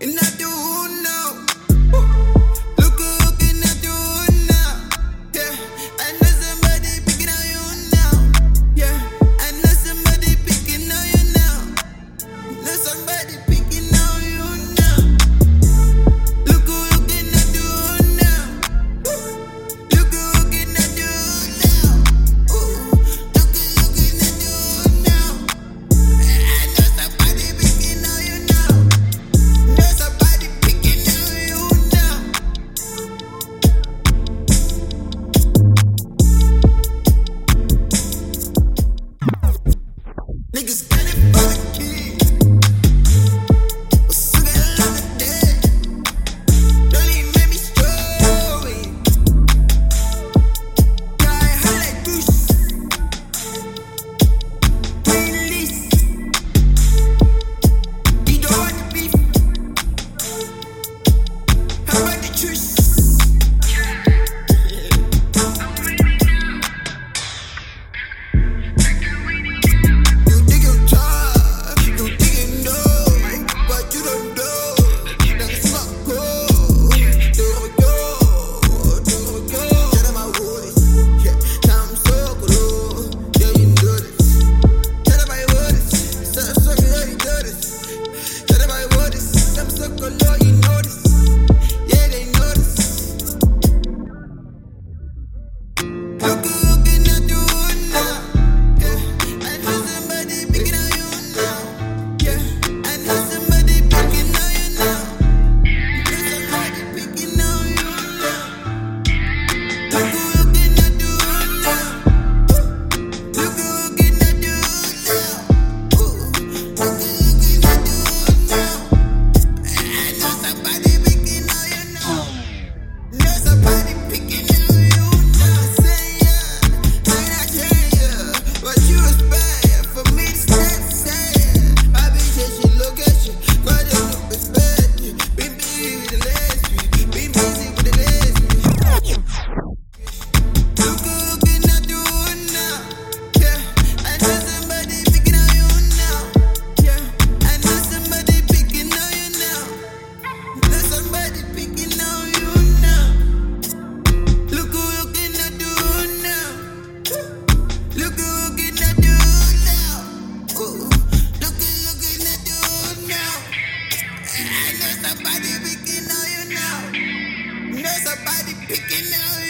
And I do Niggas get it by the key. everybody picking out.